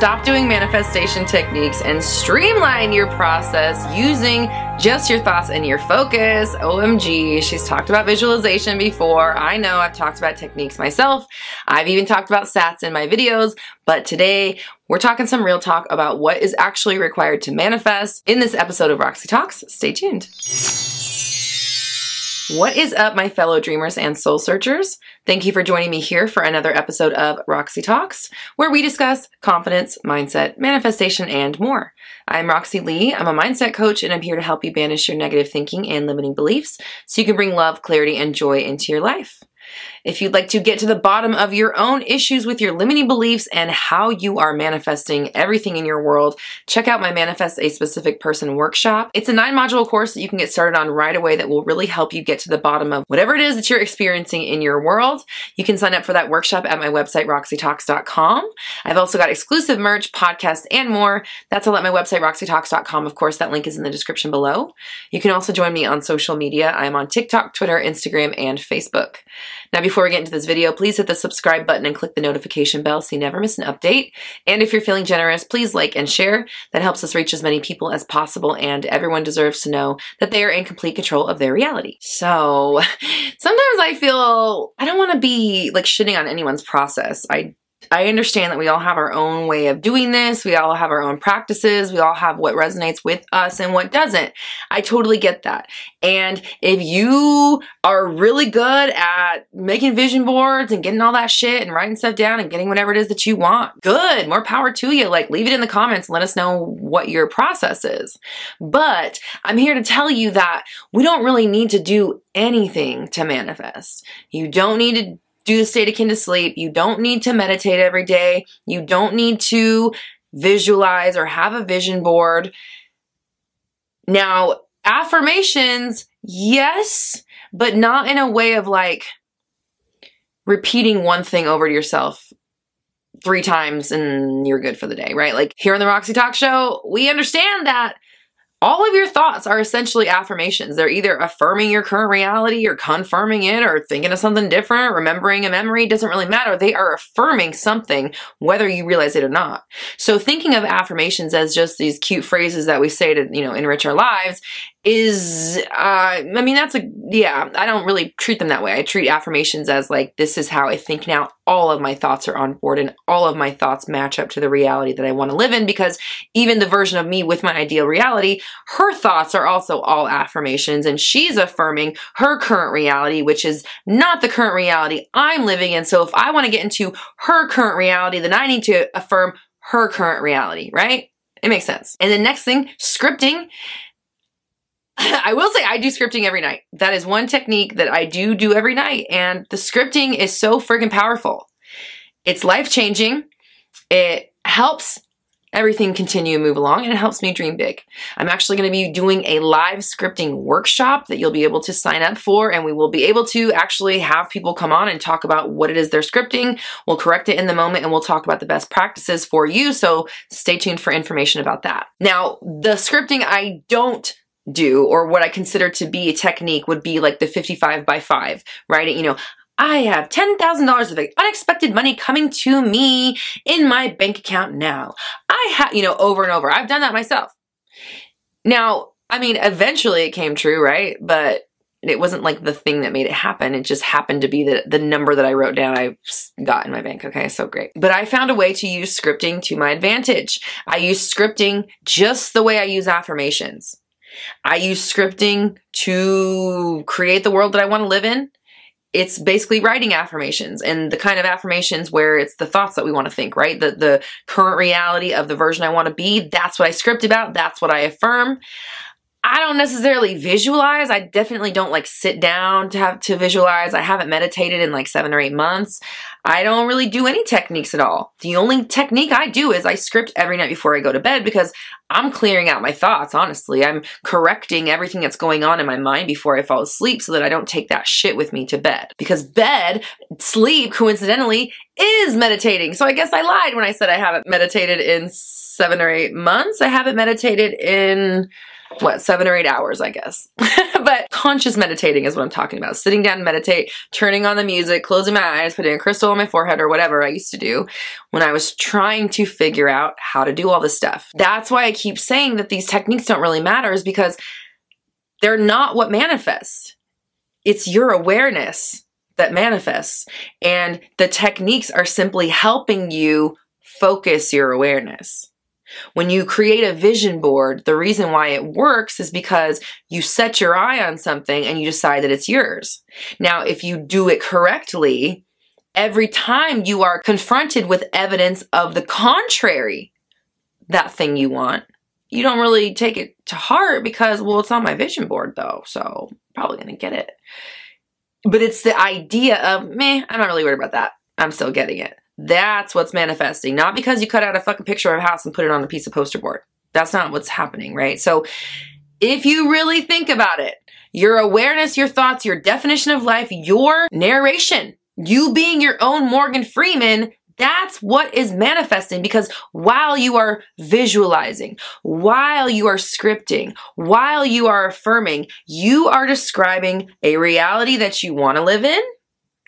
stop doing manifestation techniques and streamline your process using just your thoughts and your focus. OMG, she's talked about visualization before. I know I've talked about techniques myself. I've even talked about SATs in my videos, but today we're talking some real talk about what is actually required to manifest in this episode of Roxy Talks. Stay tuned. What is up, my fellow dreamers and soul searchers? Thank you for joining me here for another episode of Roxy Talks, where we discuss confidence, mindset, manifestation, and more. I'm Roxy Lee. I'm a mindset coach, and I'm here to help you banish your negative thinking and limiting beliefs so you can bring love, clarity, and joy into your life. If you'd like to get to the bottom of your own issues with your limiting beliefs and how you are manifesting everything in your world, check out my Manifest a Specific Person workshop. It's a nine module course that you can get started on right away that will really help you get to the bottom of whatever it is that you're experiencing in your world. You can sign up for that workshop at my website, roxytalks.com. I've also got exclusive merch, podcasts, and more. That's all at my website, roxytalks.com. Of course, that link is in the description below. You can also join me on social media. I'm on TikTok, Twitter, Instagram, and Facebook. Now, before we get into this video, please hit the subscribe button and click the notification bell so you never miss an update. And if you're feeling generous, please like and share. That helps us reach as many people as possible, and everyone deserves to know that they are in complete control of their reality. So, sometimes I feel I don't want to be like shitting on anyone's process. I I understand that we all have our own way of doing this. We all have our own practices. We all have what resonates with us and what doesn't. I totally get that. And if you are really good at making vision boards and getting all that shit and writing stuff down and getting whatever it is that you want, good. More power to you. Like leave it in the comments and let us know what your process is. But I'm here to tell you that we don't really need to do anything to manifest. You don't need to do the state akin to sleep. You don't need to meditate every day. You don't need to visualize or have a vision board. Now, affirmations, yes, but not in a way of like repeating one thing over to yourself three times and you're good for the day, right? Like here on the Roxy Talk Show, we understand that all of your thoughts are essentially affirmations. They're either affirming your current reality or confirming it or thinking of something different, remembering a memory, doesn't really matter. They are affirming something, whether you realize it or not. So thinking of affirmations as just these cute phrases that we say to, you know, enrich our lives is uh I mean that's a yeah, I don't really treat them that way. I treat affirmations as like this is how I think now. All of my thoughts are on board and all of my thoughts match up to the reality that I want to live in because even the version of me with my ideal reality, her thoughts are also all affirmations and she's affirming her current reality which is not the current reality I'm living in. So if I want to get into her current reality, then I need to affirm her current reality, right? It makes sense. And the next thing, scripting I will say I do scripting every night. That is one technique that I do do every night. And the scripting is so friggin' powerful. It's life changing. It helps everything continue and move along and it helps me dream big. I'm actually going to be doing a live scripting workshop that you'll be able to sign up for and we will be able to actually have people come on and talk about what it is they're scripting. We'll correct it in the moment and we'll talk about the best practices for you. So stay tuned for information about that. Now, the scripting I don't do or what I consider to be a technique would be like the 55 by 5, right? You know, I have $10,000 of unexpected money coming to me in my bank account now. I have, you know, over and over. I've done that myself. Now, I mean, eventually it came true, right? But it wasn't like the thing that made it happen. It just happened to be the, the number that I wrote down I got in my bank. Okay, so great. But I found a way to use scripting to my advantage. I use scripting just the way I use affirmations. I use scripting to create the world that I want to live in. It's basically writing affirmations and the kind of affirmations where it's the thoughts that we want to think, right? The the current reality of the version I want to be. That's what I script about. That's what I affirm. I don't necessarily visualize. I definitely don't like sit down to have to visualize. I haven't meditated in like seven or eight months. I don't really do any techniques at all. The only technique I do is I script every night before I go to bed because I'm clearing out my thoughts, honestly. I'm correcting everything that's going on in my mind before I fall asleep so that I don't take that shit with me to bed. Because bed, sleep, coincidentally, is meditating. So I guess I lied when I said I haven't meditated in seven or eight months. I haven't meditated in what, seven or eight hours, I guess. but conscious meditating is what I'm talking about. Sitting down meditate, turning on the music, closing my eyes, putting a crystal on my forehead or whatever I used to do when I was trying to figure out how to do all this stuff. That's why I keep saying that these techniques don't really matter is because they're not what manifests. It's your awareness that manifests. And the techniques are simply helping you focus your awareness. When you create a vision board, the reason why it works is because you set your eye on something and you decide that it's yours. Now, if you do it correctly, every time you are confronted with evidence of the contrary, that thing you want, you don't really take it to heart because, well, it's on my vision board though, so I'm probably gonna get it. But it's the idea of, meh, I'm not really worried about that. I'm still getting it. That's what's manifesting. Not because you cut out a fucking picture of a house and put it on a piece of poster board. That's not what's happening, right? So if you really think about it, your awareness, your thoughts, your definition of life, your narration, you being your own Morgan Freeman, that's what is manifesting because while you are visualizing, while you are scripting, while you are affirming, you are describing a reality that you want to live in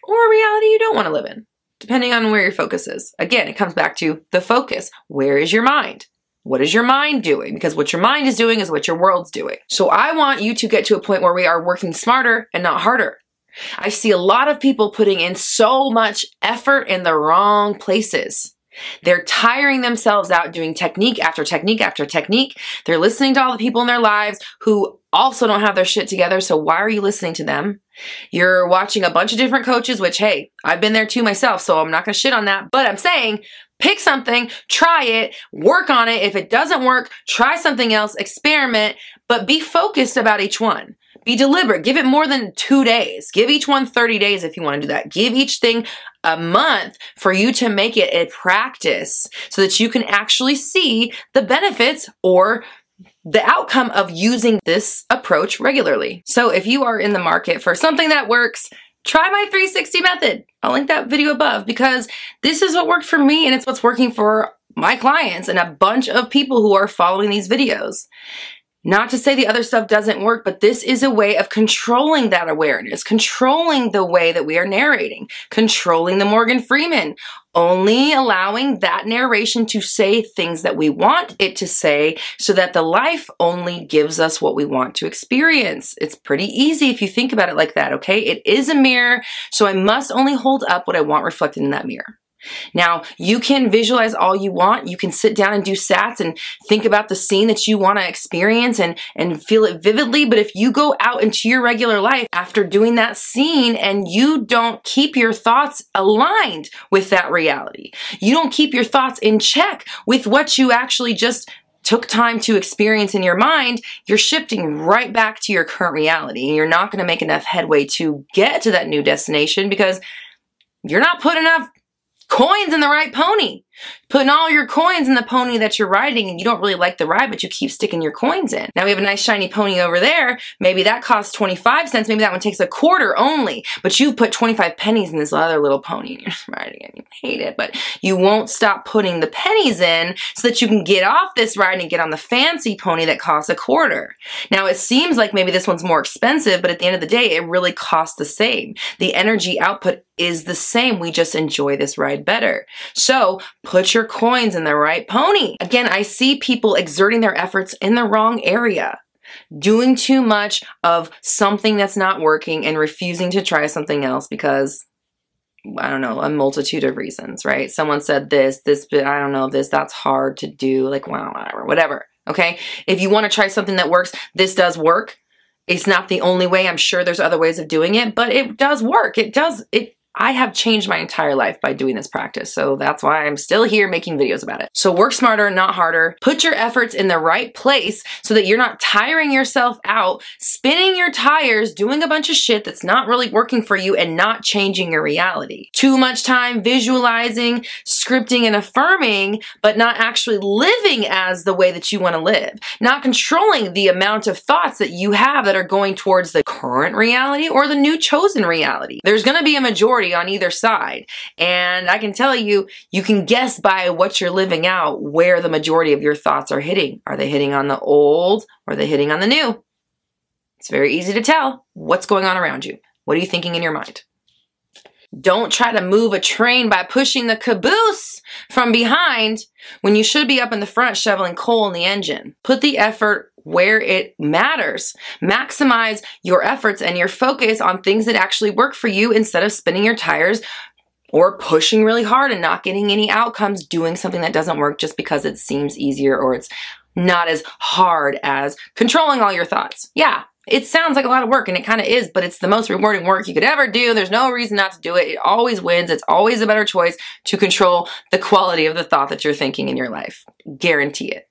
or a reality you don't want to live in depending on where your focus is. Again, it comes back to the focus. Where is your mind? What is your mind doing? Because what your mind is doing is what your world's doing. So I want you to get to a point where we are working smarter and not harder. I see a lot of people putting in so much effort in the wrong places. They're tiring themselves out doing technique after technique after technique. They're listening to all the people in their lives who also don't have their shit together. So why are you listening to them? You're watching a bunch of different coaches, which, hey, I've been there too myself. So I'm not to shit on that. But I'm saying pick something, try it, work on it. If it doesn't work, try something else, experiment, but be focused about each one. Be deliberate. Give it more than two days. Give each one 30 days if you want to do that. Give each thing a month for you to make it a practice so that you can actually see the benefits or the outcome of using this approach regularly. So if you are in the market for something that works, try my 360 method. I'll link that video above because this is what worked for me and it's what's working for my clients and a bunch of people who are following these videos. Not to say the other stuff doesn't work, but this is a way of controlling that awareness, controlling the way that we are narrating, controlling the Morgan Freeman, only allowing that narration to say things that we want it to say so that the life only gives us what we want to experience. It's pretty easy if you think about it like that, okay? It is a mirror, so I must only hold up what I want reflected in that mirror. Now, you can visualize all you want. You can sit down and do sats and think about the scene that you want to experience and, and feel it vividly. But if you go out into your regular life after doing that scene and you don't keep your thoughts aligned with that reality, you don't keep your thoughts in check with what you actually just took time to experience in your mind, you're shifting right back to your current reality. And you're not going to make enough headway to get to that new destination because you're not putting enough coins in the right pony. Putting all your coins in the pony that you're riding and you don't really like the ride, but you keep sticking your coins in. Now we have a nice shiny pony over there. Maybe that costs 25 cents. Maybe that one takes a quarter only, but you put 25 pennies in this other little pony and you're riding it. You hate it, but you won't stop putting the pennies in so that you can get off this ride and get on the fancy pony that costs a quarter. Now it seems like maybe this one's more expensive, but at the end of the day, it really costs the same. The energy output is the same. We just enjoy this ride better. So put your coins in the right pony. Again, I see people exerting their efforts in the wrong area doing too much of something that's not working and refusing to try something else because I don't know, a multitude of reasons, right? Someone said this, this, but I don't know, this, that's hard to do, like, well, whatever, whatever. Okay. If you want to try something that works, this does work. It's not the only way. I'm sure there's other ways of doing it, but it does work. It does, it I have changed my entire life by doing this practice. So that's why I'm still here making videos about it. So work smarter, not harder. Put your efforts in the right place so that you're not tiring yourself out, spinning your tires, doing a bunch of shit that's not really working for you and not changing your reality. Too much time visualizing, scripting, and affirming, but not actually living as the way that you want to live. Not controlling the amount of thoughts that you have that are going towards the current reality or the new chosen reality. There's going to be a majority on either side. And I can tell you, you can guess by what you're living out where the majority of your thoughts are hitting. Are they hitting on the old or are they hitting on the new? It's very easy to tell what's going on around you. What are you thinking in your mind? Don't try to move a train by pushing the caboose from behind when you should be up in the front shoveling coal in the engine. Put the effort where it matters. Maximize your efforts and your focus on things that actually work for you instead of spinning your tires or pushing really hard and not getting any outcomes doing something that doesn't work just because it seems easier or it's not as hard as controlling all your thoughts. Yeah, it sounds like a lot of work and it kind of is, but it's the most rewarding work you could ever do. There's no reason not to do it. It always wins. It's always a better choice to control the quality of the thought that you're thinking in your life. Guarantee it.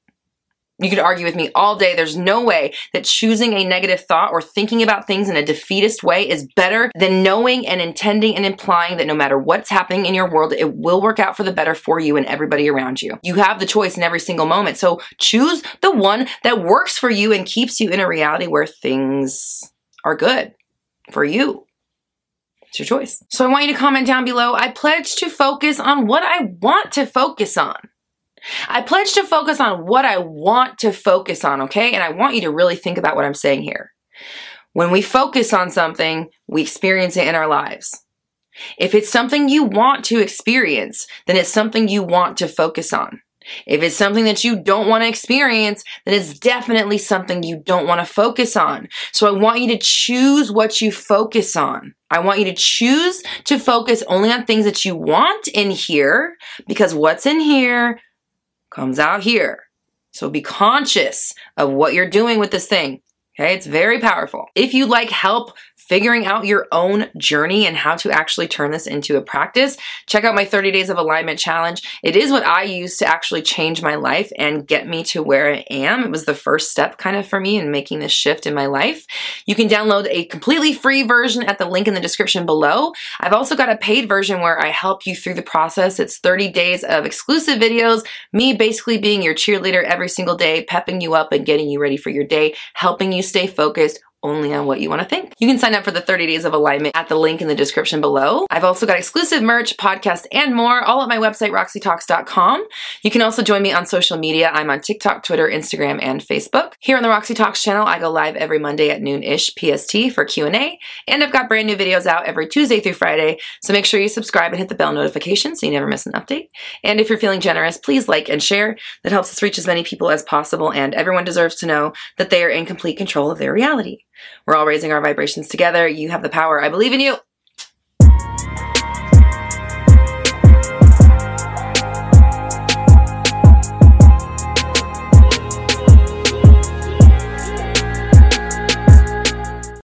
You could argue with me all day. There's no way that choosing a negative thought or thinking about things in a defeatist way is better than knowing and intending and implying that no matter what's happening in your world, it will work out for the better for you and everybody around you. You have the choice in every single moment. So choose the one that works for you and keeps you in a reality where things are good for you. It's your choice. So I want you to comment down below. I pledge to focus on what I want to focus on. I pledge to focus on what I want to focus on, okay? And I want you to really think about what I'm saying here. When we focus on something, we experience it in our lives. If it's something you want to experience, then it's something you want to focus on. If it's something that you don't want to experience, then it's definitely something you don't want to focus on. So I want you to choose what you focus on. I want you to choose to focus only on things that you want in here because what's in here comes out here. So be conscious of what you're doing with this thing. Okay, it's very powerful. If you'd like help figuring out your own journey and how to actually turn this into a practice, check out my 30 Days of Alignment Challenge. It is what I use to actually change my life and get me to where I am. It was the first step kind of for me in making this shift in my life. You can download a completely free version at the link in the description below. I've also got a paid version where I help you through the process. It's 30 days of exclusive videos, me basically being your cheerleader every single day, pepping you up and getting you ready for your day, helping you stay focused, only on what you want to think. You can sign up for the 30 days of alignment at the link in the description below. I've also got exclusive merch, podcast, and more all at my website, roxytalks.com. You can also join me on social media. I'm on TikTok, Twitter, Instagram, and Facebook. Here on the Roxy Talks channel, I go live every Monday at noon-ish PST for Q&A, and I've got brand new videos out every Tuesday through Friday, so make sure you subscribe and hit the bell notification so you never miss an update. And if you're feeling generous, please like and share. That helps us reach as many people as possible, and everyone deserves to know that they are in complete control of their reality. We're all raising our vibrations together. You have the power. I believe in you.